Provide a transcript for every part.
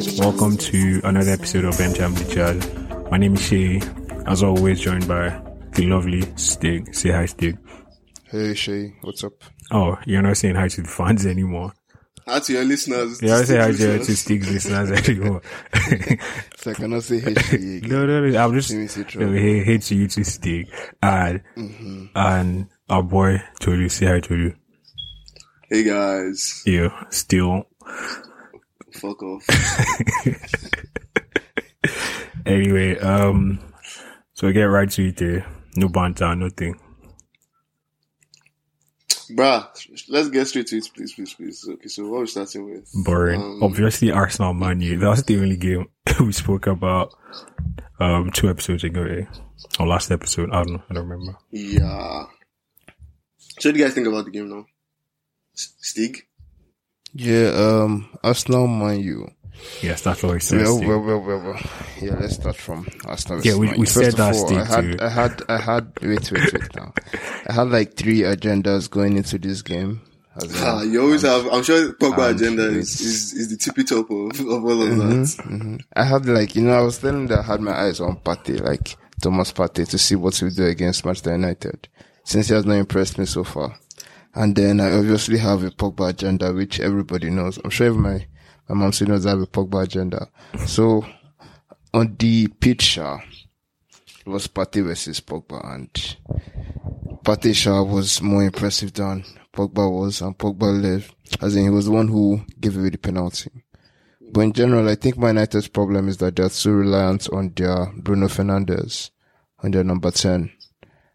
Welcome to another episode of M Jam Chat. My name is Shay. As always, joined by the lovely Stig. Say hi, Stig. Hey Shay, what's up? Oh, you're not saying hi to the fans anymore. Hi to your listeners. Yeah, I say hi to, to Stig's listeners anymore. So I cannot say hey Shay no, no, no. I'm just no, hey, hey to you to Stig and mm-hmm. and our boy Tolu. Say hi to you. Hey guys, Yeah, still fuck off. anyway. Um, so get right to it. There. No banter, nothing. Bruh, let's get straight to it, please, please, please. Okay, so what are we starting with? boring. Um, Obviously, Arsenal Man U. That was the only game we spoke about um two episodes ago, eh? Or last episode. I don't know. I don't remember. Yeah. So what do you guys think about the game now? Stig? Yeah, um, Arsenal, Man U. Yes, that's what we said. Well, well, well, well, well. Yeah, let's start from Arsenal. Yeah, we- we U. said that all, Steve I had, too. I had, I had. Wait, wait, wait. Now, I had like three agendas going into this game. As in- Ah, you always have, I'm sure Pogba agenda is, is, is the tippy top of, of all of Mm-hmm. that. I had like, you know, I was telling that I had my eyes on Partey, like Thomas Partey, to see what he'll do against Manchester United, since he has not impressed me so far. And then I obviously have a Pogba agenda, which everybody knows. I'm sure my, my mom still knows I have a Pogba agenda. So on the uh, it was Partey versus Pogba, and Partey Shaw was more impressive than Pogba was, and Pogba left, as in he was the one who gave away the penalty. But in general, I think Man United's problem is that they're so reliant on their Bruno Fernandes, on their number 10.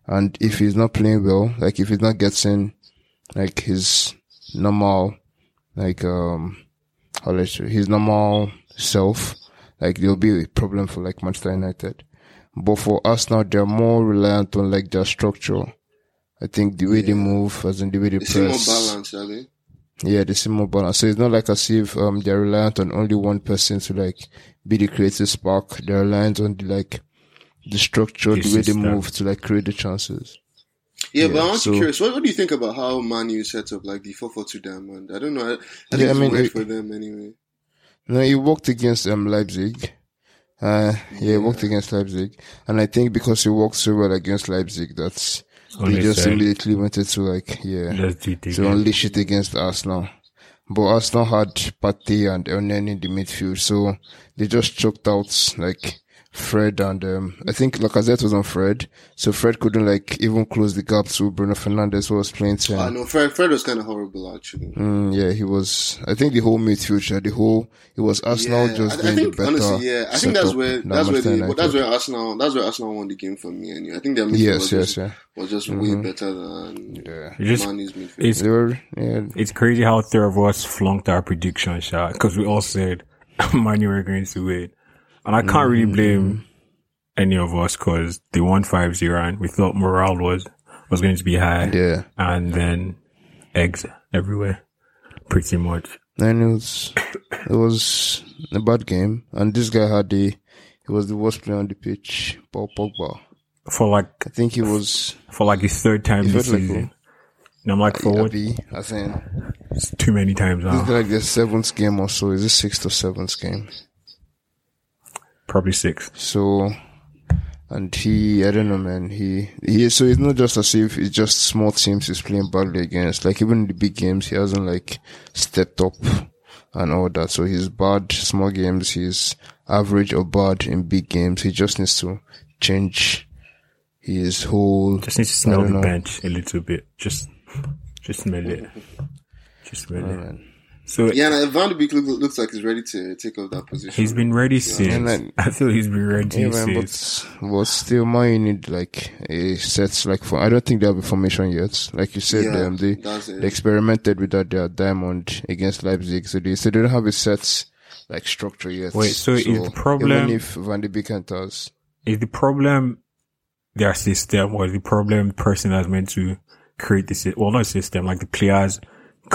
And if he's not playing well, like if he's not getting like his normal, like, um, how let's say, his normal self, like there'll be a problem for like Manchester United. But for us now, they're more reliant on like their structure. I think the way they move, as in the way they They seem more press. balanced, are they? Yeah, they seem more balanced. So it's not like as if um they're reliant on only one person to like be the creative spark. They're reliant on the like the structure, The the, way they move to like create the chances. Yeah, but I'm also so- curious. What, what do you think about how Man U set up like the 4-4-2 diamond? I don't know. I, I think Yeah, I it's mean, weird it- for them anyway. No, he worked against um Leipzig. Uh yeah, he worked against Leipzig. And I think because he worked so well against Leipzig that's Only they just said, immediately wanted to like yeah. Let's it to again. unleash it against Arsenal. But Arsenal had Partey and Elneny in the midfield, so they just choked out like Fred and um, I think Lacazette was on Fred, so Fred couldn't like even close the gap to Bruno Fernandes who was playing ten. I know Fred, Fred was kind of horrible actually. Mm, yeah, he was. I think the whole midfield, the whole it was Arsenal Yeah, just I, I think the better. honestly, yeah, I think that's where than that's where the, well, that's where Arsenal that's where Arsenal won the game for me. Anyway, I think their midfield Yes, was, yes, just, yeah. was just way better than Yeah. You just- Man U's midfield. it's They were, yeah, it's crazy how three of us flunked our prediction shot because we all said Man U were going to win, and I can't really mm. blame any of us because they won 5-0 and we thought morale was was going to be high, yeah. and then eggs everywhere, pretty much. And it was, it was a bad game. And this guy had the, he was the worst player on the pitch, Paul Pogba. For like I think he was, for like his third time this like season. And I'm like, uh, for what? I think, It's too many times this is now. like the seventh game or so. Is it sixth or seventh game? Probably six. So, and he, I don't know, man. He, he, so it's not just as if it's just small teams he's playing badly against. Like even in the big games, he hasn't like stepped up and all that. So he's bad small games. He's average or bad in big games. He just needs to change his whole. Just needs to smell the know. bench a little bit. Just, just smell it. Just smell it. man. So yeah, and Van de Beek look, looks like he's ready to take up that position. he's been ready since. And then- I feel he's been ready Yeah, man, since. but, but still, man, you need like a set like for. I don't think they have a formation yet. Like you said, Yeah, um, they, they experimented with that their diamond against Leipzig, so they so they don't have a set like structure yet. Wait, so is the problem- even if Van de Beek enters, Is the problem their system or is the problem the person that's meant to create the system? Well, not system, like the players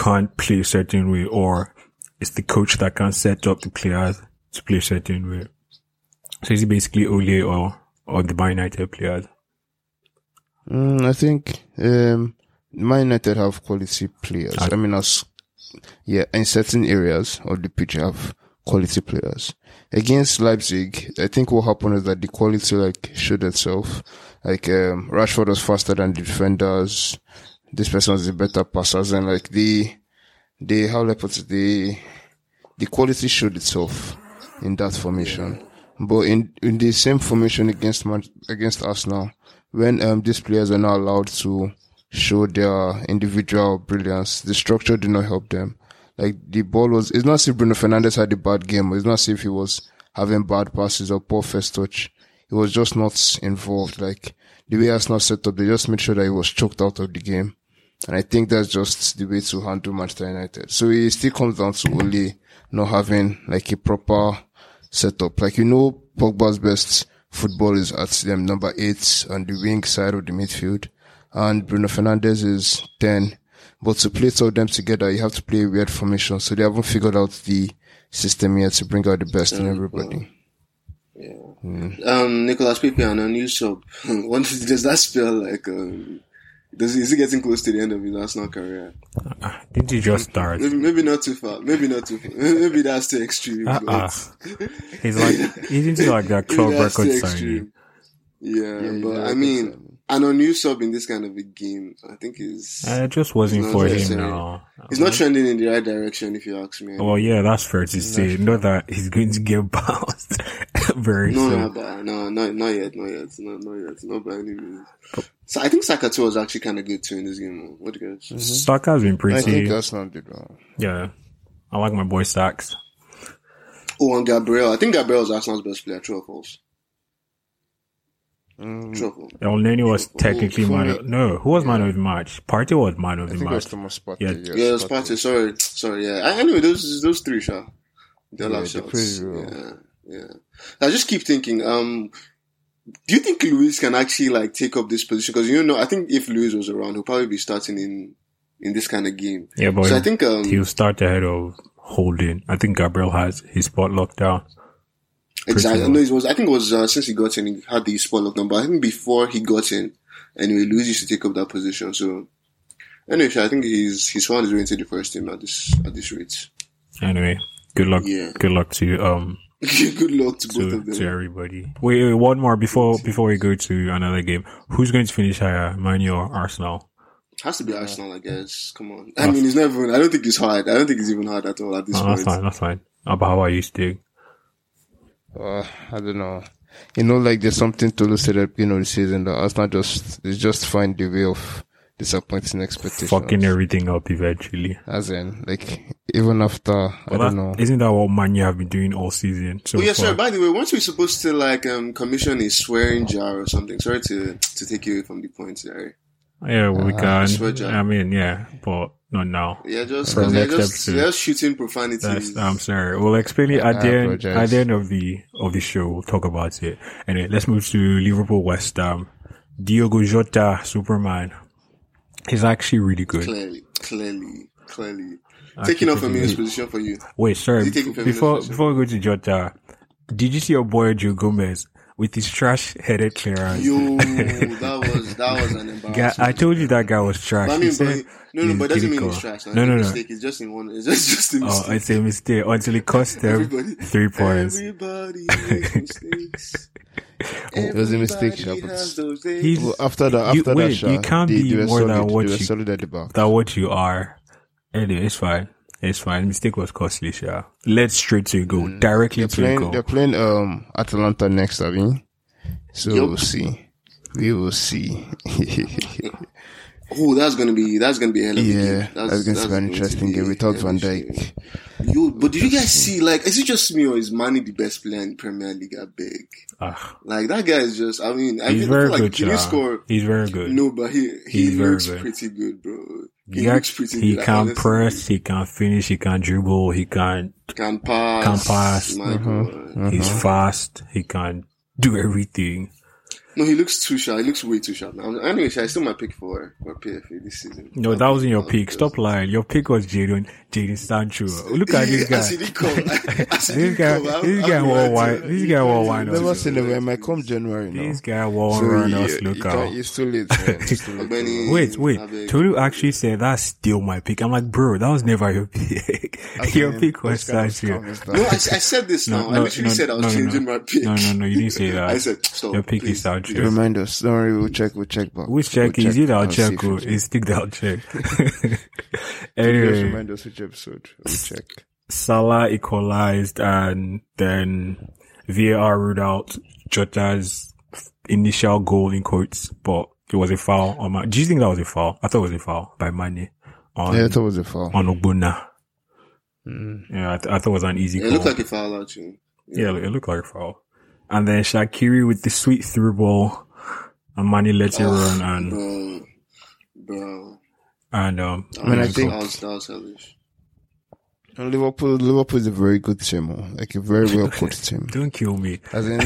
can't play a certain way or it's the coach that can set up the players to play a certain way. So is it basically Ole or, or the Man United players? mm, I think um, Man United have quality players. I- I mean, as yeah, in certain areas of the pitch, have quality players. Against Leipzig, I think what happened is that the quality like showed itself. Like um, Rashford was faster than the defenders. This person was a better passer, and like the the how do I put it the the quality showed itself in that formation. But in in the same formation against Man, against Arsenal, when um these players are not allowed to show their individual brilliance, the structure did not help them. Like the ball was, it's not as if Bruno Fernandes had a bad game. It's not as if he was having bad passes or poor first touch. He was just not involved. Like the way Arsenal set up, they just made sure that he was choked out of the game. And I think that's just the way to handle Manchester United. So it still comes down to only not having like a proper setup. Like, you know, Pogba's best football is at them number eight on the wing side of the midfield. And Bruno Fernandes is 10. But to play two of them together, you have to play a weird formation. So they haven't figured out the system yet to bring out the best in everybody. Yeah. Um, Nicolas Pepe on a new sub. what does that spell like? Um, does is he getting close to the end of his Arsenal career? Ah, didn't he just start? Maybe, maybe not too far. Maybe not too far. Maybe that's too extreme. Uh-uh. He's like, he's into like that club that's record too signing. Yeah, Yeah, but I mean, an unused sub in this kind of a game, I think is Uh, it just wasn't for him necessary. now. he's not trending in the right direction. If you ask me. Well, yeah, that's fair to say. Not that he's going to get bounced very No, soon. no, but no, not not yet, not yet, not not yet, not by any means. So I think Saka too was actually kind of good too in this game. What do you guys? Saka's been pretty. I pretty, think Arsenal did well. yeah. I like my boy Sacks. Oh, and Gabriel. I think Gabriel was Arsenal's best player. True or false? Mm, True? Elneny was technically for man of, no, who was man of the match? Partey was man of I the think it was match. Thomas Partey. Yeah. yes, Yeah, it was Partey. Partey. Sorry, sorry. Yeah. I- Anyway, those those three, sure. They all Yeah, have shots. Yeah, yeah. I just keep thinking. Um, do you think Luiz can actually like take up this position? Because you know, I think if Luiz was around, he'll probably be starting in in this kind of game. Yeah, but So I think um, he'll start ahead of Holding. I think Gabriel has his spot locked down. Exactly. well. No, it was. I think it was uh, since he got in, he had the spot locked down. But I think before he got in, anyway, Luiz used to take up that position. So anyway, I think he's he's found his way into the first team at this at this rate. Anyway, good luck. Yeah. Good luck to um Good luck to both of them. to everybody. Wait, wait, one more before before we go to another game. Who's going to finish higher, Man U or Arsenal? Has to be Arsenal, I guess. Come on. I mean, it's not even. I don't think it's hard. I don't think it's even hard at all at this Oh, that's fine. That's fine. About how are you, Stig? Uh, I don't know. You know, like there's something to lose at the beginning of the season that Arsenal just, they just find the way of disappointing expectations. Fucking everything up eventually. As in, like, even after, I Well, don't that, know. Isn't that what Man U have been doing all season? So Oh yeah, far? sorry. By the way, weren't we supposed to like um commission a swearing jar or something? Sorry to to take you away from the point there. Yeah, we Uh, can. swear jar. I mean, yeah, but not now. Yeah, just For because they're next just episode. they're just shooting profanities. That's, I'm sorry. We'll explain it at the end. At the end of the of the show, we'll talk about it. Anyway, let's move to Liverpool West Ham. Diogo Jota, Superman. He's actually really good. clearly, clearly, clearly. Actually Taking off pretty Firmino's position for you. Wait, sorry. Is he taking Firmino's Before position? before we go to Jota, did you see your boy Joe Gomez with his trash headed clearance? Yo, that was that was an embarrassment. I told you that guy was trash. I mean, but no, no, but it doesn't mean he's trash. No, no, no. mistake. It's just in one. It's just, just a oh, mistake. Oh, it's a mistake until it cost them Everybody- three points. Everybody makes mistakes. It was a mistake, Sha, Everybody but- has. He's Well, after that, You- after wait, that, Sha, you can't they, be they were more than what you- solid at the back. that what you are. Anyway, it's fine. It's fine. Mistake was costly, sure. Let's straight to a goal. Directly They're to playing, goal. they're playing, um, Atalanta next, I mean. So Yup. we'll see. We will see. Oh, that's gonna be that's gonna be a hell of a game. yeah, that's, going to be an interesting game a without hell Van of. Dijk. Yo, but did you guys see? Like, is it just me or is Mane the best player in Premier League? I beg. Ah, Like that guy is just. I mean, I he's feel very like good, He didn't score. He's very good. No, but he he He's looks good. pretty good, bro. He He, looks act- pretty he good. can honestly. press, he can finish, he can dribble, he can, Can pass. Can pass. My God. he's fast, he can do everything. No, he looks too sharp. He looks way too sharp now. Anyway, I still my pick for for PFA this season. No, that wasn't your pick. Stop lying. Your pick was Jadon, Jadon Sancho. Look at this As he guy. did come. As he This guy, come. I'm- this guy will right wine. This guy will wine us. Never seen it. It might come January now. This guy will So run yeah, Look can't- out. It's too late. It's too late. Wait, wait. I. Tolu actually said that's still my pick. I'm like, bro, that was never your pick. Your pick was those kind of Sancho. scum is that. No, I, s- I said this now. I literally said I was no, no, changing my pick. No, no, no, you didn't say that. I said, stop. Your pick is Sancho. Please. Remind us. Don't worry, we'll check. We'll check back. Which check We'll is it? I'll and see check. Or is it's- It's stick that I'll check. Just anyway, remind us which episode. We'll check. Salah equalized and then VAR ruled out Jota's initial goal in quotes, but it was a foul on my, do you think that was a foul? I thought it was a foul by Mane on, Yeah, I thought it was a foul. on Ogbonna. Mm. Yeah, I, th- I thought it was an easy Yeah, goal. it looked like a foul actually. yeah, it looked like a foul. And then Shaqiri with the sweet through ball and Mane let it run and, Bro, bro. and, um, That I mean, I was- think- that was, that was hellish. And Liverpool, Liverpool is a very good team, oh, like a very well put team. don't kill me. As in,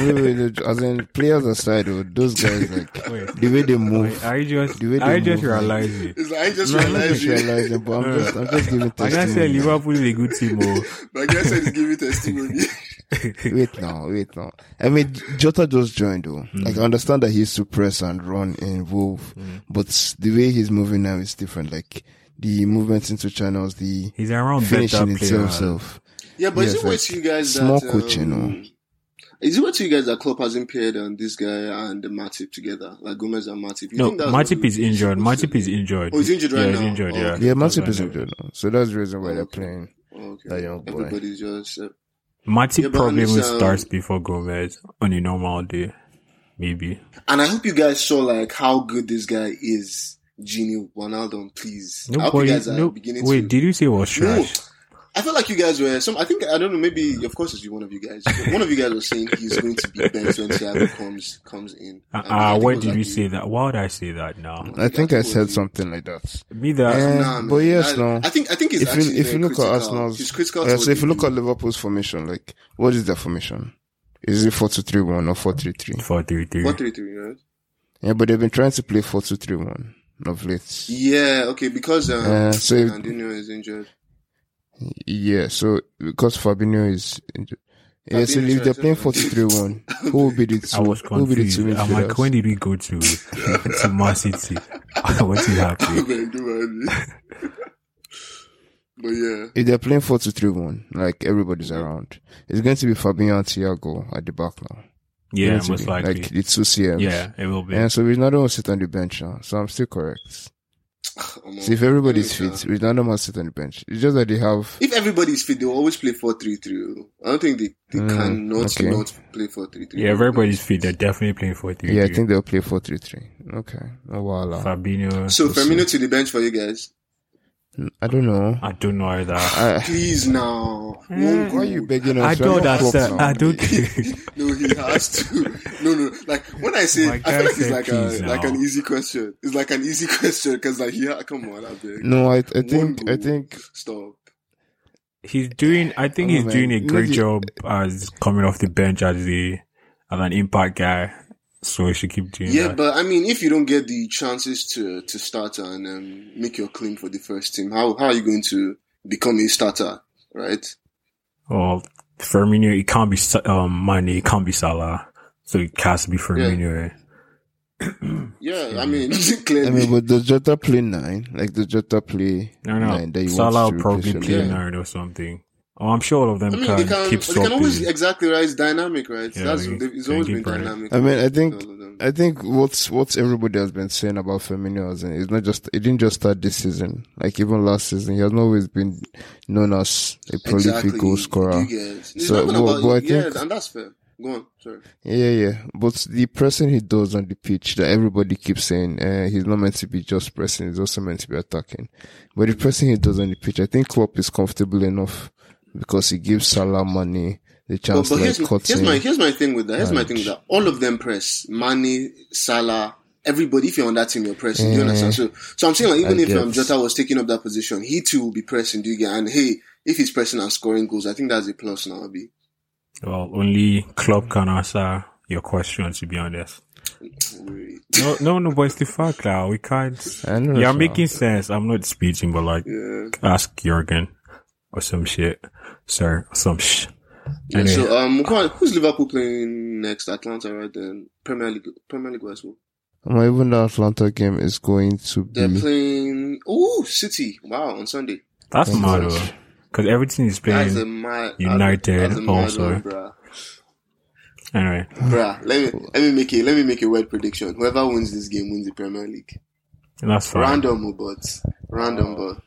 as in players aside, oh, those guys like Wait. the way they move. Wait, I just, The way I they just move, like- realized it. It's like, I just No, I'm not realized just you. realizing, but I'm just, I'm just giving testimony. I can say testimony. Liverpool is a good team, oh. My guy said he's giving testimony. Wait now, wait now. I mean, Jota just joined though. Mm. Like, I understand that he used to press and run in Wolf, but the way he's moving now is different. Like, the movements into channels, the He's around finishing better itself, players. yeah, but is Yes, it weird like, to you guys small that, coaching, um, Is it weird to you guys that Klopp has impaired on this guy and Matip together, like Gomez and Matip? You No, think Matip is injured. Matip is injured. Oh, he's injured right yeah, now? He's injured, Oh, yeah. okay. Yeah, Matip why is injured now. So that's the reason why Oh, they're playing. Oh, okay. That young boy. Everybody's just. Uh, Matip Yeah, probably on will um, start before Gomez on a normal day. Maybe. and I hope you guys saw like how good this guy is, Gini Wijnaldum. Please, I hope you guys are no, beginning wait, to. did you say it was No, trash? I felt like you guys were some. I think I don't know. Maybe of course it's one of you guys. One of you guys was saying he's going to be benched when Thiago comes comes in. Uh, And I uh, think why it did like you say that? Why would I say that now? I think I said you. something like that. Me that, Eh, Nah, man. but yes, I, no. I think I think he's If actually you, if you look at critical. Arsenal's, he's critical. to so if you look do. at Liverpool's formation, like, what is their formation? Is it 4 2 3 1 or 4 3 3? 4 3 3. four three three, right? Yeah, but they've been trying to play 4 2 3 1 of late. Yeah, okay, because um, Uh, so if- Fernandinho is injured. Yeah, so because Fabinho is injured. Yeah, so Fabinho, if they're playing four to three one, who will be the two? I was who will be the confused. two I'm like, when midfielders? did we go to, to Man City? what is happening? Man, don't mind me. but yeah, If they're playing 4 2 3 1, like everybody's around, it's going to be Fabinho and Thiago at the back now. Yeah, Going most be, likely. Like the two CMs. yeah, it will be. And so we're Ronaldo will sit on the bench now. So I'm still correct. I'm So if everybody's Yeah. fit, Wijnaldum must sit on the bench. It's just that they have. If everybody's fit, they'll always play 4 3 3. I don't think they, they Mm, cannot okay. not play 4 3 3. Yeah, everybody's fit. They're definitely playing 4 3 Yeah, I think they'll play 4 3 3. Okay. Oh, wow. Fabinho. So We'll see. Firmino to the bench for you guys. I don't know. I don't know either. I, Please now. One why are you begging us? I We're don't not Klopp understand. now. I don't. No, he has to. No, no. Like when I say, I feel like it's like please a like an easy question. It's like an easy question because like yeah, come on, I beg. No, I, I One think, I think, Stop. he's doing, I think Oh, he's man. doing a great the- job as coming off the bench as the, as an impact guy. So he should keep doing Yeah, that. but I mean, if you don't get the chances to to start and um, make your claim for the first team, how how are you going to become a starter, right? Well, Firmino, it can't be, Sa- um, Mane, it can't be Salah. So it has to be Firmino. eh? Yeah, I mean, clearly. I mean, but does Jota play nine? Like, does Jota play No, nine that no. he Salah will probably play? Yeah. nine or something. Oh, I'm sure all of them I mean, can, they can keep they can always swapping. exactly right. It's dynamic, right? Yeah, That's they- it's always been running. dynamic. I mean, I think, All of them. I think what's, what's everybody has been saying about Firmino is not just, it didn't just start this season. Like, even last season, he has not always been known as a prolific goal scorer. You guys. So, not even but- about, but I yeah, think- and that's fair. Go on, sorry. Yeah, yeah. But the pressing he does on the pitch that everybody keeps saying, uh, he's not meant to be just pressing, he's also meant to be attacking. But the pressing he does on the pitch, I think Klopp is comfortable enough because he gives Salah Mane the But, chance but to here's, like cut here's in. my here's my thing with that. Here's my thing with that. All of them press. Mane, Salah, everybody. If you're on that team, you're pressing. Do you understand? So, so I'm saying like even I if um. Jota was taking up that position, he too will be pressing. Do you get? And hey, if he's pressing and scoring goals, I think that's a plus now. Abi. Well, only Klopp can answer your question, to be honest. No, no, no, but it's the fact now. We can't. I know You're making sense. I'm not speaking, but like, Yeah. ask Jurgen or some shit. Sir, some sh. Yeah, Anyway. so um, who's Liverpool playing next? Atalanta, right? Then Premier League, Premier League West. Well, even the Atalanta game is going to be. They're playing. Oh, City. Wow, on Sunday. That's Thank mad, God. Because everything is That's a playing. mad, United that's a mad also. one, bruh. Anyway, Bruh, let me let me make a let me make a word prediction. Whoever wins this game wins the Premier League. that's fine. Random, but random, but Let's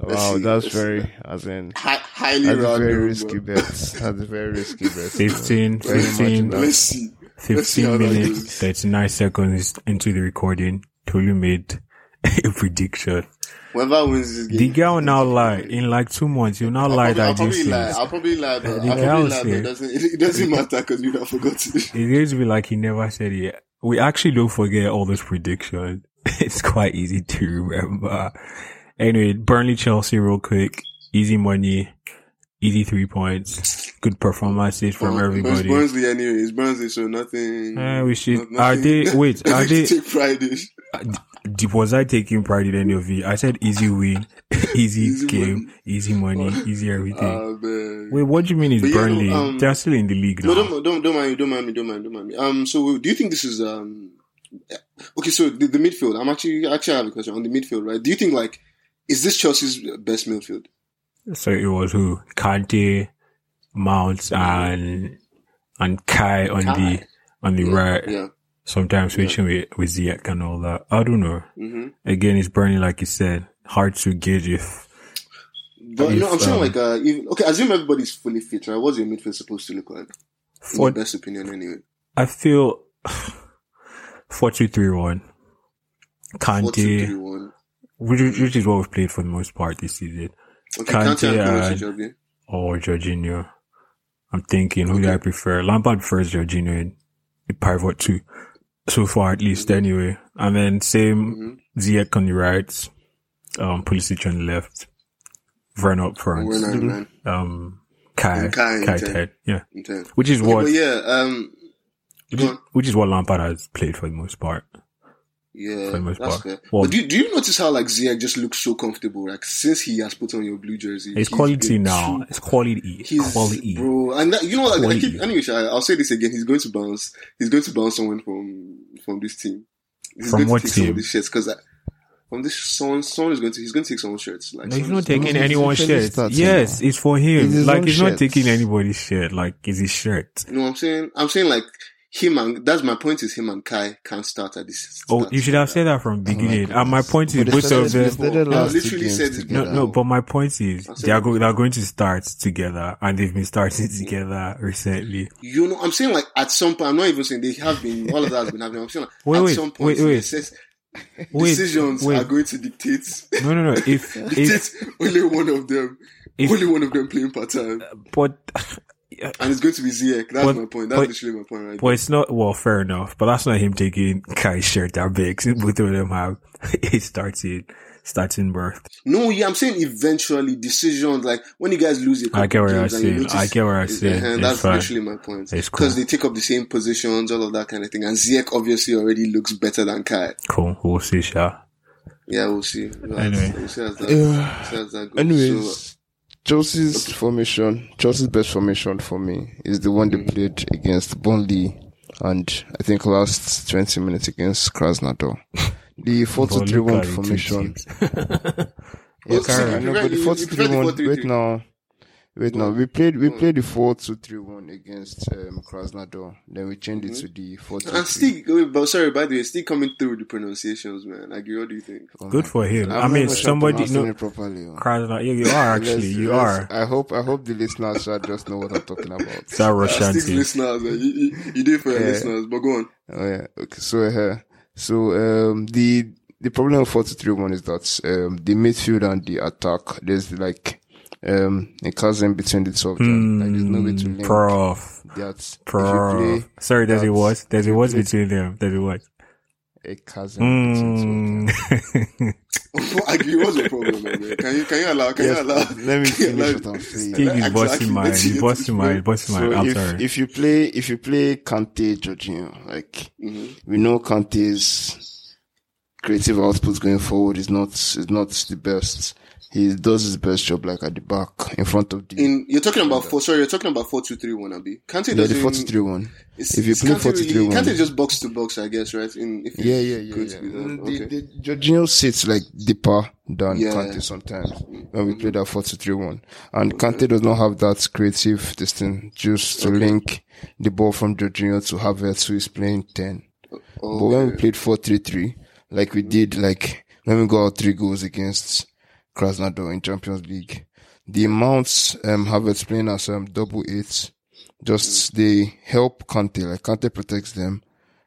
Wow, see, that's very, as in, hi, highly that's a random. very bro. risky bet. That's very risky bet. 15, Very much 15, in that. Let's see. Let's see how 15 minutes, 39 seconds into the recording. Tolu made a prediction. Whoever wins this game, The guy will now lie. In like two months, You'll now I'll lie probably, I'll that probably this lie. I'll probably lie. But The I'll guy probably will lie. But say- it doesn't. It, it doesn't matter because you'd have forgotten. It's going to be like he never said it. We actually don't forget all this prediction. It's quite easy to remember. Anyway, Burnley Chelsea real quick. Easy money. Easy three points. Good performances from Oh, It's everybody. Burnsley anyway. It's Burnley, so nothing. Eh, we should- no- are they- wait, are nothing they- take pride in. Was I taking pride in any of it? I said easy win, easy, Easy game, money. easy money, easy everything. Man. Wait, what do you mean it's But yeah, no, Burnley? um, They're still in the league No, now. don't, don't, don't mind me, don't mind me, don't mind, don't mind me. Um, so do you think this is, um, okay, so the, the midfield, I'm actually, actually I have a question on the midfield, right? Do you think, like, is this Chelsea's best midfield? So it was who? Kante, Mount, and and Kai on Kai. the on the right. Yeah. Sometimes switching with with Ziyech and all that. I don't know. hmm Again, it's Burnley, like you said. Hard to gauge if But, you know, I'm saying, um, like, uh, even, okay, assume everybody's fully fit, right? What's your midfield supposed to look like? In for your best opinion, anyway. I feel four two three one. Four, two, three, Kante. Which, is- which is what we've played for the most part this season. Okay, Kante Kante and and- Pulisic, okay. or Jorginho. I'm thinking, who do I prefer? Lampard prefers Jorginho in the pivot too. So far, at least, anyway. And then same Mhm. Ziyech on the right, um, Pulisic on the left, Vern up front, nine, man. um, Kai, Kai Kai. Ted, yeah. Which is Okay, what, yeah, um, which, is, which is what Lampard has played for the most part. Yeah, for the most that's part. fair. Well- but do, do you notice how like Ziyech just looks so comfortable? Like since he has put on your blue jersey, It's quality now. too- It's quality. He's quality. bro, and that, you know, like, I keep, anyway, I, I'll say this again. He's going to bounce. He's going to bounce someone from from this team. He's From going what to take some team? of these shirts because from this someone, someone is going to he's going to take someone's shirts. Like No, he's not taking anyone's literally shirt. Yes, it's for him. It's like own he's not taking anybody's shirt. Like it's his shirt. You know what I'm saying? I'm saying like him and that's my point is him and Kai can't start at this. Oh, you should have said that from the beginning. and my point is, But they both of them. started No, last two literally said- together. No, no, but my point is, they are it. go- they are going to start together, and they've been starting mm. together recently. You know, I'm saying like at some point. I'm not even saying they have been. All of that has been happening. I'm saying like, Wait, at wait, some point, wait, wait. says Wait, decisions wait. are going to dictate. No, no, no. If if dictate only one of them. If- only one of them playing part time, but and it's going to be Ziyech. That's But- my point. That's but- literally my point, right? but it's not well, fair enough. But that's not him taking Kai's shirt that big. Since both of them have a starting starting berth. no, yeah, I'm saying eventually decisions like when you guys lose a couple I get what you're games saying. I get what you're uh, saying. That's fine. literally my point. It's cool. Because they take up the same positions, all of that kind of thing. And Ziyech obviously already looks better than Kai. Cool. We'll see, Sha. Yeah, we'll see. We'll Anyway. we'll see as that, Yeah. we'll see as that goes. Anyways, So, Chelsea's formation, Chelsea's best formation for me is the one they played against Burnley and I think last 20 minutes against Krasnodar. The 4 2 3 1 at the two formation. teams. Yeah, so I you know, but the 4 you 2 prefer 3 1, 4-3-3? now. Wait now, we played, we played the 4 2 3 1 against um, Krasnodar. Then we changed it to the 4 2 and still, but sorry, by the way, still coming through the pronunciations, man. Like, what do you think? Good for him. I mean, somebody no. it properly. oh. Krasnodar- Yeah, you are actually. Let's- You let's- are. I hope, I hope the listeners shall just know what I'm talking about. That Russian team. listeners, man. You, you, you do it for your Yeah. listeners, but go on. Oh yeah. Okay. So uh, so um the the problem with four two three one is that um the midfield and the attack there's like um a chasm between the two of them. like there's no way to Mm, link Prof. that. If you Prof. play Sorry, there's a that's- what? There's a what between them. There's a what? a chasm between two of them. Mm. What's your problem, man? Can you, can you allow, can Yes, you allow? let me can you allow- finish what I'm saying. Think he's Actually, busting actually, mine. let's He's see busting it. mine. Busting mine. I'm if sorry. if you play if you play Kante Jorginho, like Mhm. we know Kante's creative output going forward is not is not the best. he does his best job like at the back in front of the In you're talking about four. Sorry, you're talking about four two three one. Abi Kante yeah, the 43 one. If you play Kante 43 one. Kante just box to box, I guess, right? In if Yeah, yeah, yeah. yeah. to be done. Mm, Okay. The, the, Jorginho sits like deeper than Yeah. Kante sometimes when we play that 4-3-1. And Kante does not have that creative this thing just to link the ball from Jorginho to Havertz who is playing 10. But when we played 4-3-3, like we did, like when we got three goals against Krasnodar in Champions League, the amounts um, Havertz playing as um, double eights, just they help Kante. Like Kante protects them.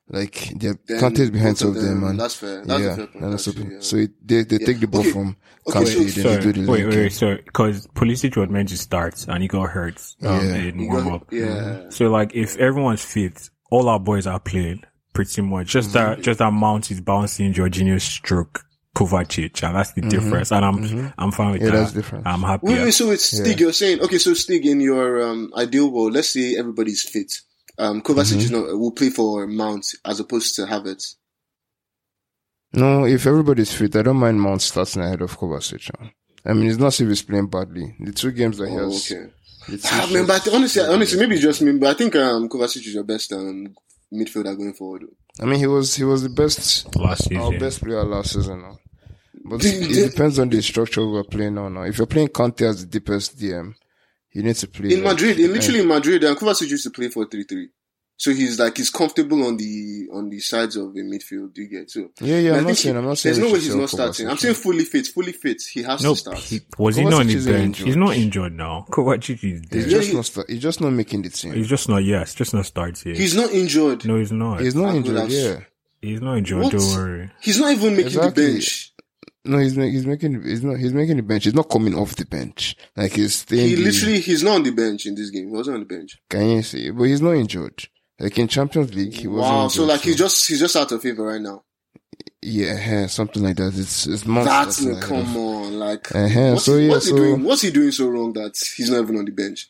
Like they're Then Kante is behind both two of of them, man. and that's fair. That's a yeah, fair point, and that's actually, okay. yeah. So it, they they take the ball Okay. from Okay, Kante, so- Sorry, they do the wait, wait, wait, sorry, because Pulisic was meant to start and he got hurt um, Yeah. in warm up. yeah. So like, if everyone's fit, all our boys are playing pretty much. Just Mm-hmm. that, just that Mount is bouncing Jorginho's stroke Kovacic, and that's the difference. And I'm, I'm fine with Mm-hmm. Yeah, that. that's different. I'm happy. Wait, wait, so it's Stig, you're saying, okay, so Stig, in your um, ideal world, let's say everybody's fit. Um, Kovacic Mm-hmm. is not, will play for Mount as opposed to Havertz. No, if everybody's fit, I don't mind Mount starting ahead of Kovacic. huh? I mean, it's not as if he's playing badly. The two games that he Oh, has, okay. I mean, but honestly, honestly, maybe it's just me, but I think um, Kovacic is your best um, midfielder going forward. I mean, he was he was the best Last our best player last season. Now. But it depends on the structure we're playing now. Now, if you're playing Kante as the deepest DM, you need to play In like- Madrid, in literally in Madrid, um, Kovacic used to play for 3-3. So he's like, he's comfortable on the, on the sides of the midfield, do you get? So, Yeah, yeah. I I'm not saying. he- I'm not saying. There's no way he's not starting. I'm saying fully fit, fully fit. He has Nope. to start. He, was he not on Kovacic bench? injured. He's not injured now. Kovacic is He's there. just he- not. He's just not making the team. He's just not. Yes, just not starting. He's not injured. no, he's not. He's not injured. Yeah. He's not injured. What? Don't worry. He's not even making Exactly. the bench. No, he's ma- he's making he's not he's making the bench. He's not coming off the bench. Like he's staying. He the- literally, he's not on the bench in this game. He wasn't on the bench. Can you see? But he's not injured. Like in Champions League, he was. Wow. So like, he's just, he's just out of favor right now. yeah, eh, something like that. It's it's That's, ahead come of- on. Like, Uh-huh, what's, so he, yeah, what's so- he doing? What's he doing so wrong that he's not even on the bench?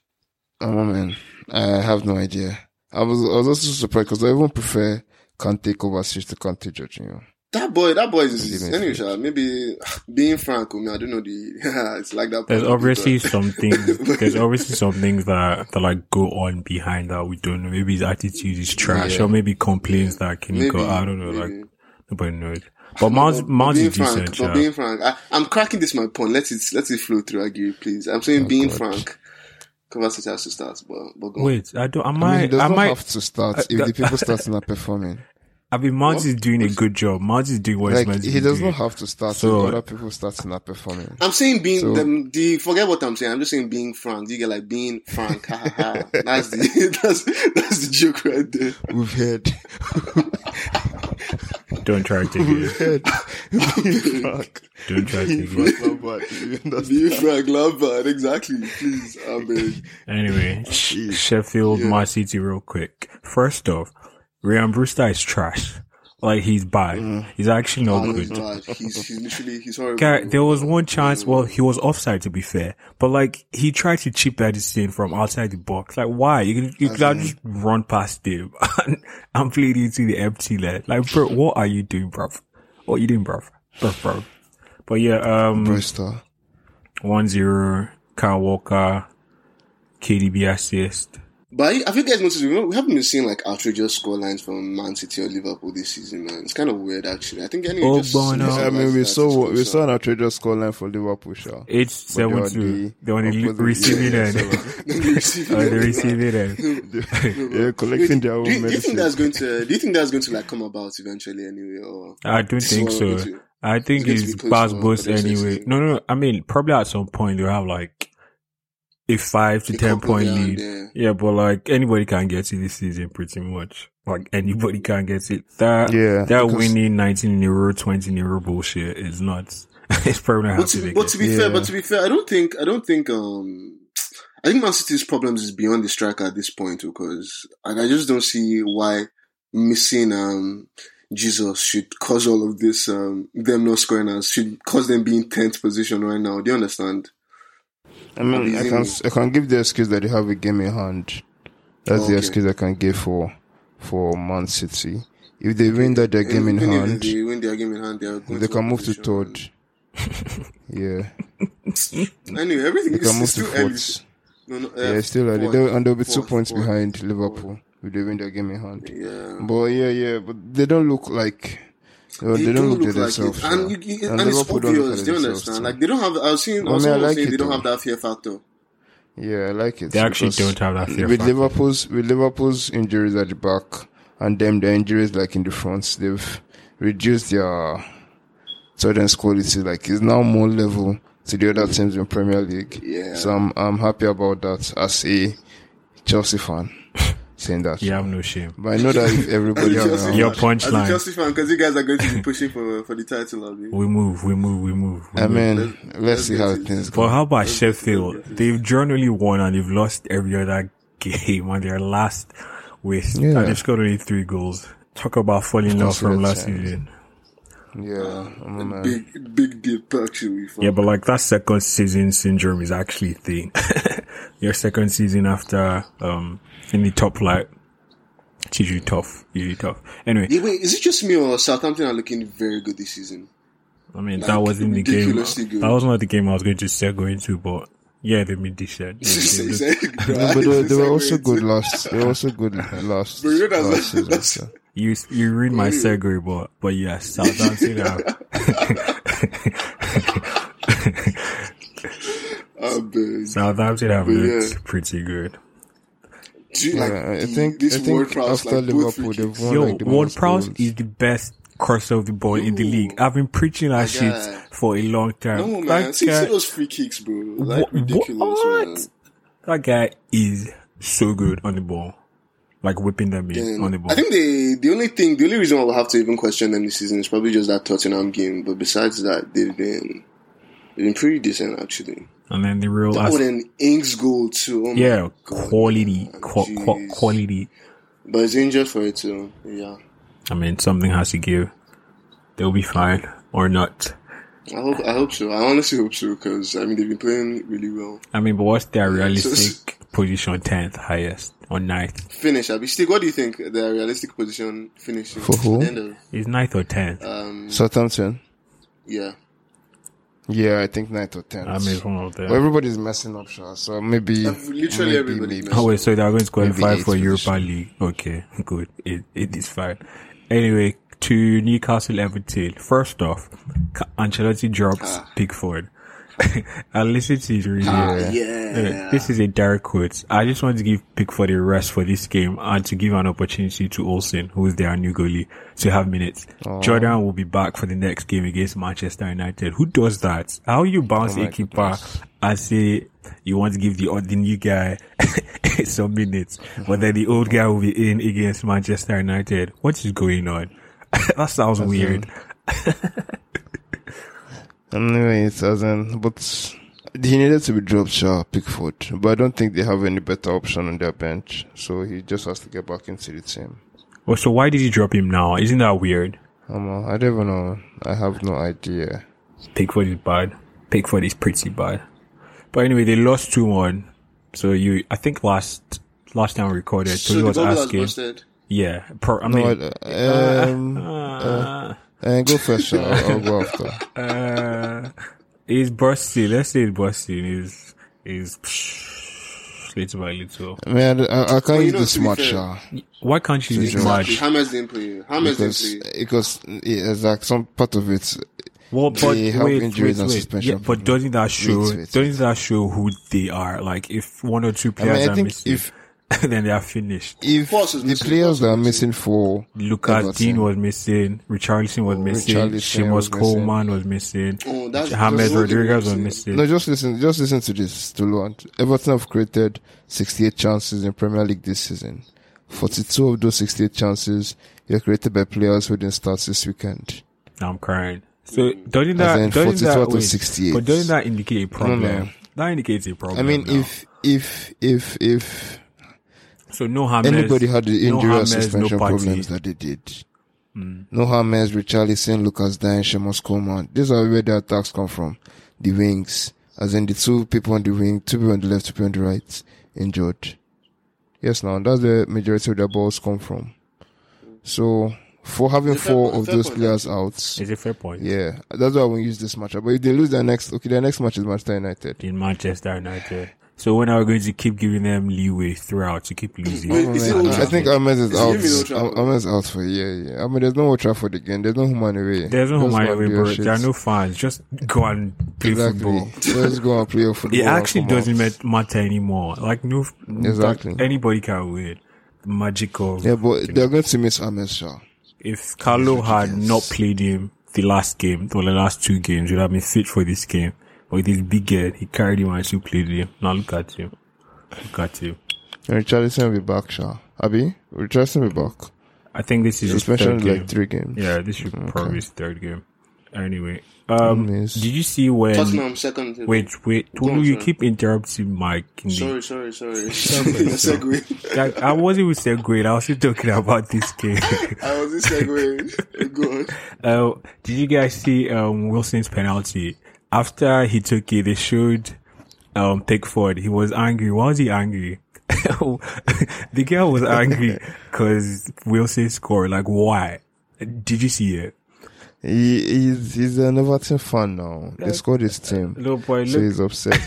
Oh man, I have no idea. I was I was also surprised because I even prefer Kante Kovacic to Kante Jorginho. That boy, that boy is, Leaving anyway, field. Maybe being frank with me, I don't know the, it's like that. There's part of it, obviously but- some things. There's obviously some things that that like go on behind that we don't know. Maybe his attitude is trash, Yeah. or maybe complaints that can Maybe, go. I don't know. maybe. Like nobody knows. But Mount, But Mount being is frank, decent. but yeah. being frank, I, I'm cracking this my point. Let it let it flow through, Agiri, please. I'm saying being God. frank, Kovacic has to start, but but go. Wait, I don't. I I mean, might. he does I not might. have to start uh, if the people starting are performing. I mean, Mount is doing a good job. Mount is doing what he's Like meant to he does doing. not have to start So- if other people starting are performing. I'm saying being So- them, the forget what I'm saying. I'm just saying being frank. You get like being frank. Ha ha ha. That's the that's that's the joke right there. We've heard. Don't try to take it. Fuck. Don't try to take it. Being frank, Lampard, exactly. Please, I mean, Anyway, Sh- Sheffield, Man City, real quick. First off, Ryan Brewster is trash. Like he's bad. He's actually not he's good. He's he's literally he's horrible. Guy, there was one chance. Well, he was offside to be fair, but like he tried to chip that thing from outside the box. Like why? You can you have just run past him and, and played into the empty net. Like bro, what are you doing, bro? What are you doing, bro? Bro, bro. But yeah, um, Brewster. one zero. Kyle Walker, KDB assist. But I, have you guys noticed we we haven't been seeing like outrageous score lines from Man City or Liverpool this season, man. It's kind of weird, actually. I think anyway. Oh, just, Bono. just I mean, we saw we saw closer. an outrageous scoreline for Liverpool, sure. It's seven they are two. the They're on the receiving yeah, end. seven. The receiving end. They're collecting their own do, you, do you think that's going to? Do you think that's going to like come about eventually anyway? Or I don't think so. we're going to- I think It's going to it's be close pass for- boost for the rest of the anyway. No, no, no. I mean, probably at some point they'll have like a five to A ten point lead. there. Yeah, but like anybody can get it this season pretty much. Like anybody can get it. That Yeah, that winning nineteen in a row, twenty in a row bullshit is not. it's probably not But happy to, they but to be Yeah. fair, but to be fair, I don't think I don't think um I think Man City's problems is beyond the striker at this point because and I just don't see why missing um Jesus should cause all of this um them not scoring us should cause them being tenth position right now. Do you understand? I mean, I can I can give the excuse that they have a game in hand. That's Okay. the excuse I can give for for Man City. If they win that their game in hand, they win their game in hand, they they can move to third. Yeah. Anyway, everything They is can move to still early. fourth. No, no, uh, Yeah, still early. They'll, and they'll be two points fourth, behind fourth. Liverpool if they win their game in hand. Yeah. But yeah, yeah, but they don't look like. Well, they, don't look, to like themselves. it. And, you, you, and, it's Liverpool don't obvious. Do you understand? too. Like they don't have. I was seeing. I Also, mean, I was like saying they don't though. have that fear factor. Yeah, I like it. They actually don't have that fear with factor. Liverpool's with Liverpool's injuries at the back and them the injuries like in the front, they've reduced their certain quality. Like it's now more level to the other teams in Premier League. Yeah. So I'm I'm happy about that as a Chelsea fan saying that. You have no shame. But I know that if everybody As a Chelsea around, fan- Your As punchline. Chelsea fan, because you guys are going to be pushing for for the title, I mean. We move, we move, we move. we I move. mean, Let's- let's, let's see how it. things But go. how about Let's Sheffield? let's get it. They've generally won and they've lost every other game and they're last with Yeah. and they've scored only three goals. Talk about falling off from last Consider season. Yeah, I'm. Big big dip actually. For Yeah, but like that second season syndrome is actually a thing. Your second season after um in the top flight. It's usually tough. Usually tough. Anyway, Yeah, wait, is it just me or Southampton are looking very good this season? I mean Like, that wasn't the game. good. That was not the game I was going to segue into, but yeah, they made this shit. They- they- like- Yeah, but they, they were also good last. They were also good last. But you know that's- last season. that's- so. You you read my mm. segue, but but yes, Southampton have I beg. Southampton have But looked yeah. pretty good. Do you like Yeah, I the- think this I think Ward-Prowse, after like, both Liverpool they've won Yo, like the Ward most Prowse is the best crosser of the ball in the league. I've been preaching that shit for a long time. No man, that, see, see those free kicks, bro. Like What- ridiculous, what? man. that guy is so good on the ball, like whipping them in on the ball. I think the the only thing, the only reason why we'll have to even question them this season is probably just that Tottenham game. But besides that, they've been they've been pretty decent actually. and then the real, That an Ings goal too. Oh yeah, God, quality, qua- qua- quality. But it's injured for it too. Yeah, I mean, something has to give. They'll be fine or not. I hope I hope so. I honestly hope so because I mean they've been playing really well. I mean, but what's their so- realistic position? Tenth highest or ninth? Finish, Abby. Stick, what do you think their realistic position finishing For who? The end of, Is ninth or tenth? um, Southampton. yeah. Yeah, I think ninth or tenth. I mean, one of them. Well, everybody's messing up, Sha. So maybe, Literally maybe, everybody maybe. messed Oh wait, so they are going to qualify eighth for Europa position. League. Okay, good. It it is fine. Anyway, to Newcastle Everton. First off, Ca- Ancelotti drops Pickford. I listened to his review. Ah, Uh, yeah. This is a direct quote. I just want to give Pickford a rest for this game and to give an opportunity to Olsen, who is their new goalie, to have minutes. Jordan will be back for the next game against Manchester United. Who does that? How you bounce Oh a keeper and say you want to give the, the new guy some minutes, but then the old guy will be in against Manchester United? What is going on? that sounds weird. Anyway, it doesn't. But he needed to be dropped, Sha, Pickford. But I don't think they have any better option on their bench. So he just has to get back into the team. Well, so why did he drop him now? Isn't that weird? Um, I don't even know. I have no idea. Pickford is bad. Pickford is pretty bad. But anyway, they lost two one. So you, I think last last time we recorded, So Tolu the was goal asking. Yeah, pro, I No, mean, I, um, uh, uh, go first, Sha. I'll, I'll go after. uh, is busting. Let's say it's busting. Is is psh, little by little. Man, I, I can't you use know, this to much, fair, Why can't you use Exactly. much? Hammers didn't play. Hammers Because, didn't play. because, yeah, like some part of it, Well, but They have wait, injuries wait, and wait. suspension Yeah, but problems. doesn't that show? Wait, wait, doesn't that show who they are? Like, if one or two I players mean, I are think missing, if, then they are finished. if the players Force that is are missing. missing for Lucas Everton. Dean was missing. Richarlison was oh, missing. Richarlison was missing. Coleman was missing. Oh, that's James that's what they Rodriguez was missing. No, just listen. Just listen to this, Toluant. Everton have created 68 chances in Premier League this season. 42 of those 68 chances were created by players who didn't start this weekend. I'm crying. So doesn't As that in doesn't 42 that out of wait, 68. But doesn't that indicate a problem? no. That indicates a problem. I mean, now. if if if if so, no James, anybody had the no injury or James, no suspension problems that they did, mm. no James, Richarlison, Lucas Digne, Seamus Coleman. These are where the attacks come from. The wings, as in the two people on the wing, two people on the left, two people on the right, injured. Yes, now that's the majority of their balls come from. So for having It's a fair four point, of those point, players out. Is a fair point. Yeah, that's why we use this matchup. But if they lose their next, okay, their next match is Manchester United. In Manchester United. So when are we going to keep giving them leeway throughout to keep losing? Wait, is it I think Trafford? Ahmed is Is it gonna be Old out. Trafford? Ahmed is out for a year. Yeah, I mean, there's no Old Trafford again. There's no human away. There's no Just away, bro. play There are no fans. Just go and play Exactly. football. Let's go and play your football. It actually doesn't out. mat- matter anymore. Like no, Exactly. like, anybody can win. The magic of Yeah, but they're going to miss Ahmed Shah. if Carlo had not played him the last game or the last two games, would have been fit for this game. But with his big head, he carried him and she played him. Now look at him. Look at him. And Richarlison will be back, Shah. Abi? Richarlison will be back. I think this is his He's mentioned third game. like three games. Yeah, this should probably be his third game. Anyway, um, Yes. did you see when? Tottenham second. Wait, wait, Go Tolu, you sorry. keep interrupting my. In the, Sorry, sorry, sorry. Segue, segue. Like, I wasn't even segueing. I was still talking about this game. I was in segue. Go on. uh, did you guys see um, Wilson's penalty? After he took it, they showed um, Pickford. He was angry. Why was he angry? the girl was angry because Wilson scored. Like, why? Did you see it? He, he's, he's an Everton fan now. They scored his team. No, boy, So look, he's upset.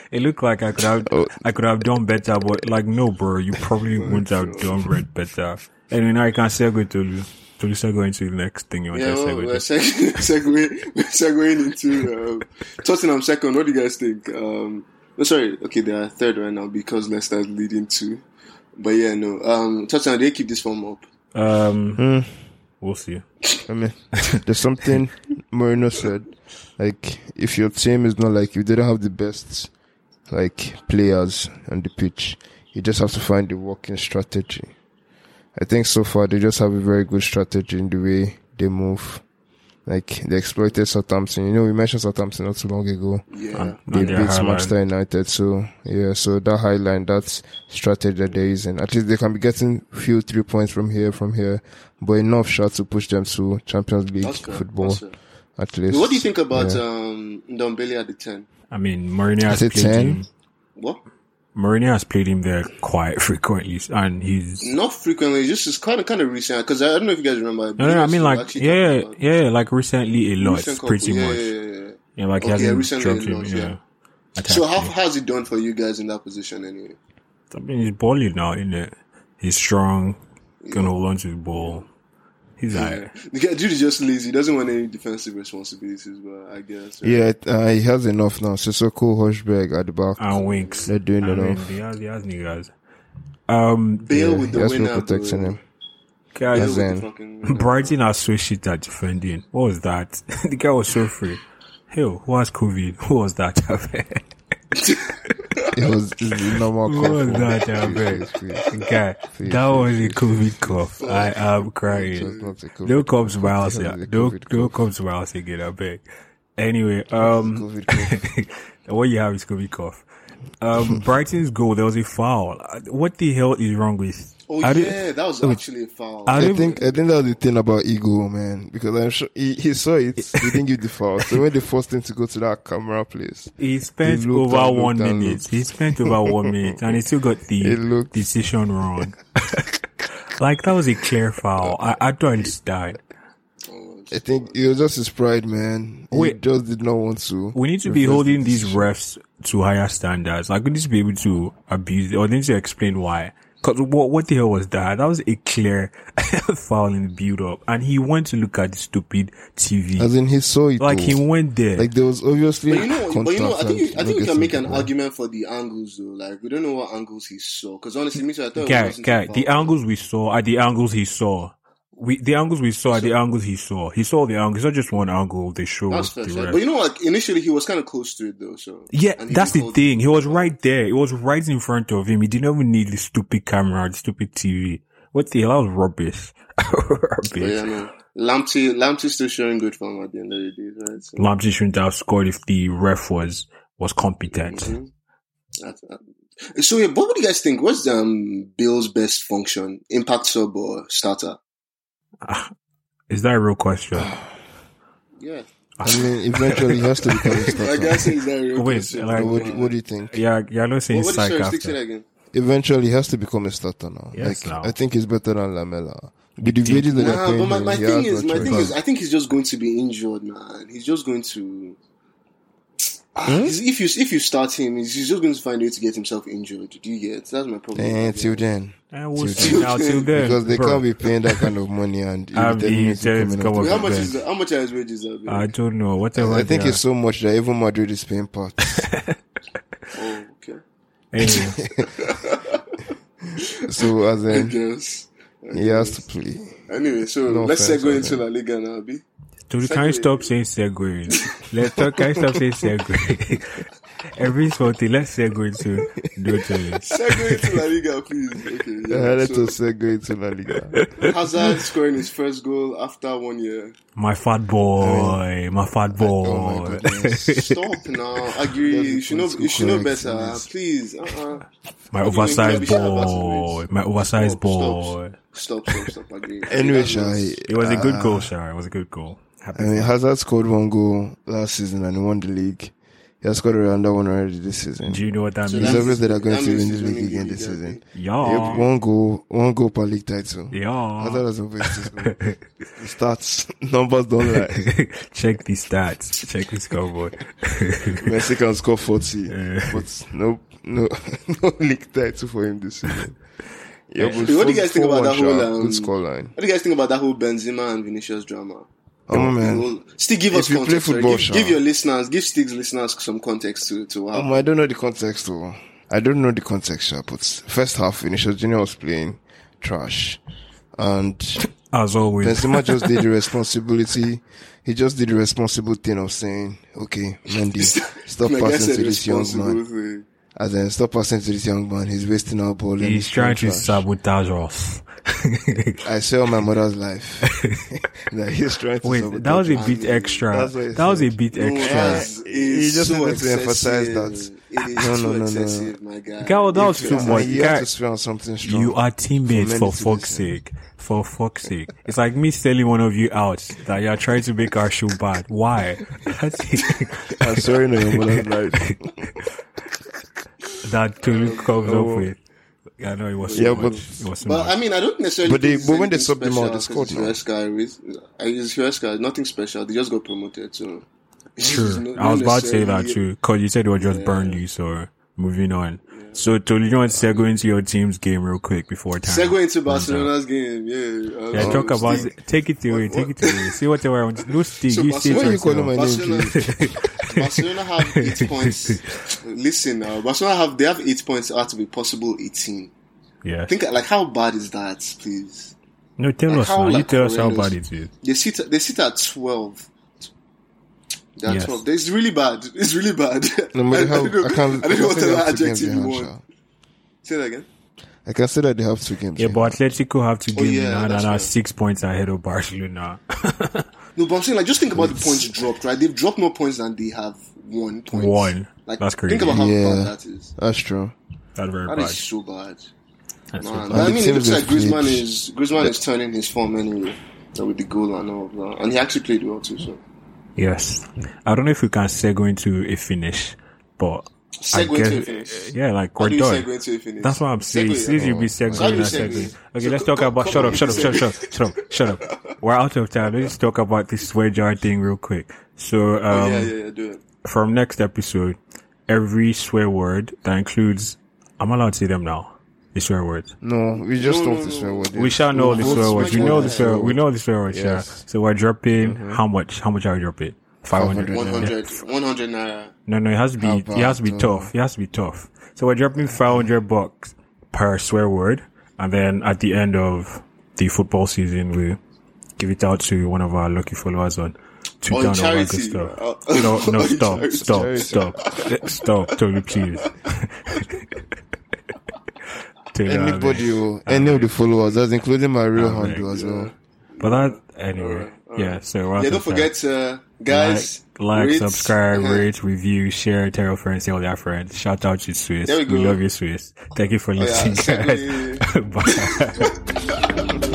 it looked like I could have, Oh. I could have done better, but like, no, bro, you probably wouldn't have done red better. Anyway, now I can segue to to segue into the next thing you want Yeah, to well, segue we're, to. seg- segue, we're segueing into um, Tottenham second. What do you guys think? Um, no, sorry, okay, they are third right now because Leicester is leading two. But yeah, no. Um, Tottenham, they keep this form up. Um, Hmm. we'll see. I mean, there's something Mourinho said. Like, if your team is not like, you didn't have the best, like, players on the pitch, you just have to find the working strategy. I think so far they just have a very good strategy in the way they move. Like, they exploited Southampton. You know, we mentioned Southampton not too long ago. Yeah. And- They and beat high line. Manchester United, so yeah, so that high line, that strategy that they're using. At least they can be getting few three points from here, from here, but enough shots to push them to Champions League That's football, That's at least. What do you think about Yeah. um, Ndombele at the 10? I mean, Mourinho has Is it played 10? him. What? Mourinho has played him there quite frequently, and he's. Not frequently, just it's kind of kind of recent. Because I don't know if you guys remember. No, no, I mean like yeah, yeah, yeah, like recently a lot, recent pretty yeah, much. Yeah, yeah, yeah. Yeah, like he hasn't dropped him. lot, Yeah. Attack So how how's it done for you guys in that position anyway? I mean, he's balling now, isn't it? He's strong, can hold on to the ball. He's like, The guy dude is just lazy. He doesn't want any defensive responsibilities, but I guess. right? Yeah, uh, he has enough now. Sissoko, Højbjerg at the back. and winks. They're doing I mean, enough. he has, he has niggas. Um, Bale Yeah, with the that's winner. for protecting bro. him. Bale guys, with the Zen. fucking. Brighton are so shit at defending. What was that? the guy was so free. Hell, who has COVID? Who was that? It was it's the normal What was cough. that? Please, Abeg? please, please. Guy, Please, that was a COVID cough. I am crying. a Don't come to my house. Was Don't, don't come to my house again, I beg. Anyway, um, what you have is COVID cough. Um, Brighton's goal, there was a foul. What the hell is wrong with? Oh I don't- yeah, that was actually a foul. I I don't- think I think that's the thing about ego, man. Because I'm sure he, he saw it, he didn't give the foul. So when they forced him to go to that camera place, He spent He over and one minute. He spent over one minute, and he still got the looked- decision wrong. like that was a clear foul. I, I don't understand. I think it was just his pride, man. He just did not want to. We need to be holding the these refs to higher standards. Like we need to be able to abuse it, or they need to explain why. Cause what what the hell was that? That was a clear foul in the build up, and he went to look at the stupid TV. As in, he saw it. like though. he went there. Like there was obviously. But you know, but you know, I think you, I think you can make an getting argument for the angles though. Like we don't know what angles he saw because honestly, me too. I thought it guy, wasn't guy, a the angles we saw are the angles he saw. We the angles we saw are the angles he saw. He saw the angles. It's not just one angle. They showed That's fair, the fair. rest. But you know, like initially he was kind of close to it though. So Yeah, that's the thing. it. He was right there. It was right in front of him. He didn't even need the stupid camera, the stupid TV. What the hell? That was rubbish. But rubbish. yeah, no. Lamptey, Lamptey's still showing good form at the end of the day, right? So, Lamptey shouldn't have scored if the ref was was competent. Mhm. That's- uh, so yeah, what would you guys think? What's um Bale's best function? Impact sub or starter? Is that a real question? Yeah, I mean, eventually he has to become a I starter. I guess is that a real Wait, question? like- what, do, what do you think? Yeah, yeah, I'm not saying What, what psych did Sir stick to after. again? Eventually he has to become a starter now. Yes, like now. I think he's better than Lamela. With the wages that they're Nah, but my, my thing is, my choice. thing is, I think he's just going to be injured, man. He's just going to. Ah, Hmm? If you if you start him, he's he's just going to find a way to get himself injured. Do you get? That's my problem. Eh, till then. And we'll Till see then. now till then. Because they bro. can't be paying that kind of money and you'll Have be telling the to come in up how much is that? How much are his wages? Are I don't know. Whatever. I think they it's so much that even Madrid is paying part. Oh, okay. Anyway, so as I in, guess. he has to play. Anyway, so No let's offense, segue I into. La Liga now, B. Dude, can you stop saying segue? Let's talk. Can you stop saying segue? Every something. Let's segue into do it Seguin to me. Segue into La Liga, please. Okay. I Yeah. had to So, segue into La Liga. Hazard scoring his first goal after one year. My fat boy, my fat Oh my boy. goodness. Stop now. Agree. That's You should know. political You should know better. Please. Uh-uh. my Okay, oversized maybe shout out to boy, my oversized Stop, boy. Stop. Stop. Stop. Agree. Anyway, Shai, It was a good uh, goal, Shara. It was a good goal. Happy. I mean, Hazard scored one goal last season and he won the league. He has scored another one already this season. Do you know what that So means? that obvious that they're going that to win this league again this season. think. Yep, Yeah. one goal, one goal per league title. Yeah. Hazard has always this goal. The stats, numbers don't lie. Check the stats. Check the scoreboard. Messi can score 40, but no, no, no league title for him this season. Yeah, but What do you guys think about that whole, sha, um, good scoreline? What do you guys think about that whole Benzema and Vinicius drama? Come on, man. Well, Still give If us you play context. sorry. football, give, sure. give your listeners, give Stig's listeners some context to to what Um. I don't know the context though. I don't know the context, sha, but first half, Vinicius Junior was playing trash, and As always. Benzema just did the responsibility. He just did the responsible thing of saying, "Okay, Mendy, stop My passing to this young man." thing. As in, stop passing to this young man. He's wasting our ball. and He's trying to trash." sabotage us. I say on my mother's life that he's trying to. Wait, that was a bit extra. That's what That was a bit extra. He just so wanted to emphasize that. It is No, too no, no, no. excessive, my guy. Girl, that was too much. You have to swear on something strong. You are teammates For for many to fuck's sake. For fuck's sake. It's like me selling one of you out that you're trying to make our show bad. Why? I'm sorry, no, your mother's life. that Tolu oh, comes Oh. up with. I know it was so Yeah, much. but- it was so But much. I mean, I don't necessarily. But they- think but when they anything subbed them out, they special scored 'cause now. It's Huesca, with- it's Huesca, nothing special. They just got promoted, so. it's True. not- I was about to say that too. Cause you said it was just Burnley, so moving on. So, so you want to segue into your team's game real quick before time? Segue into Barcelona's game, yeah. Um, yeah, um, talk uh, about it. Take it away, take it away. See what they were on. No, Steve, so you Barcelona, Barcelona, Barcelona have eight points. Listen now, Barcelona have, they have eight points out of a possible 18. Yeah. Think, like, how bad is that, please? No, tell like us how. Like, you tell us how bad it is. They sit, they sit at 12. That's yes. 12 It's really bad. It's really bad. No matter how, I, I, don't, I, can't, I don't know what other adjective you want. Say that again. I can say that they have two games. Yeah, but Atletico have two games oh, yeah, now and are six points ahead of Barcelona. no, but I'm saying, like, just think about it's... the points dropped, right? They've dropped more points than they have won points. One. Like, That's crazy. Think about how bad that is. That's true. That's very that bad. That is so bad. That's Man. Bad. I mean, it looks like Griezmann is, Griezmann is turning his form anyway with the goal and all of that. And he actually played well too, so. Yes. I don't know if we can segue into a finish, but segue guess, into a finish. yeah, like we're do you done. segue into a finish? That's what I'm saying. Since you be oh. segueing How do segue? Okay, So let's talk about. Shut up! Shut up! Shut up! Shut up! Shut up! Shut up! We're out of time. Let's talk about this swear jar thing real quick. So, um, Oh, yeah, yeah, yeah, do it. from next episode, every swear word that includes, I'm allowed to say them now. The swear words. No, we just No, don't no, to swear word. We shall know the swear words. swear You know the swear. We know the swear words. Yeah. So we're dropping how much? How much are we dropping? Five hundred. 100, 100 naira. No, no, it has to be. It has to be tough. It has to be tough. So we're dropping five hundred bucks per swear word, and then at the end of the football season, we give it out to one of our lucky followers on Twitter On and all good stuff. Uh, No, no, on stop, charity. stop, Charity. stop, stop, totally please. Totally, I mean. Anybody, oh, any of the followers, that's including my real handle as well. But that anyway, yeah. So Yeah, don't forget, uh, guys. like, like rate, subscribe, uh-huh. rate, review, share, tell your friends, tell your friends. Shout out to Swiss. There we We love you, Swiss. Thank you for Oh, yeah, listening, guys. Bye.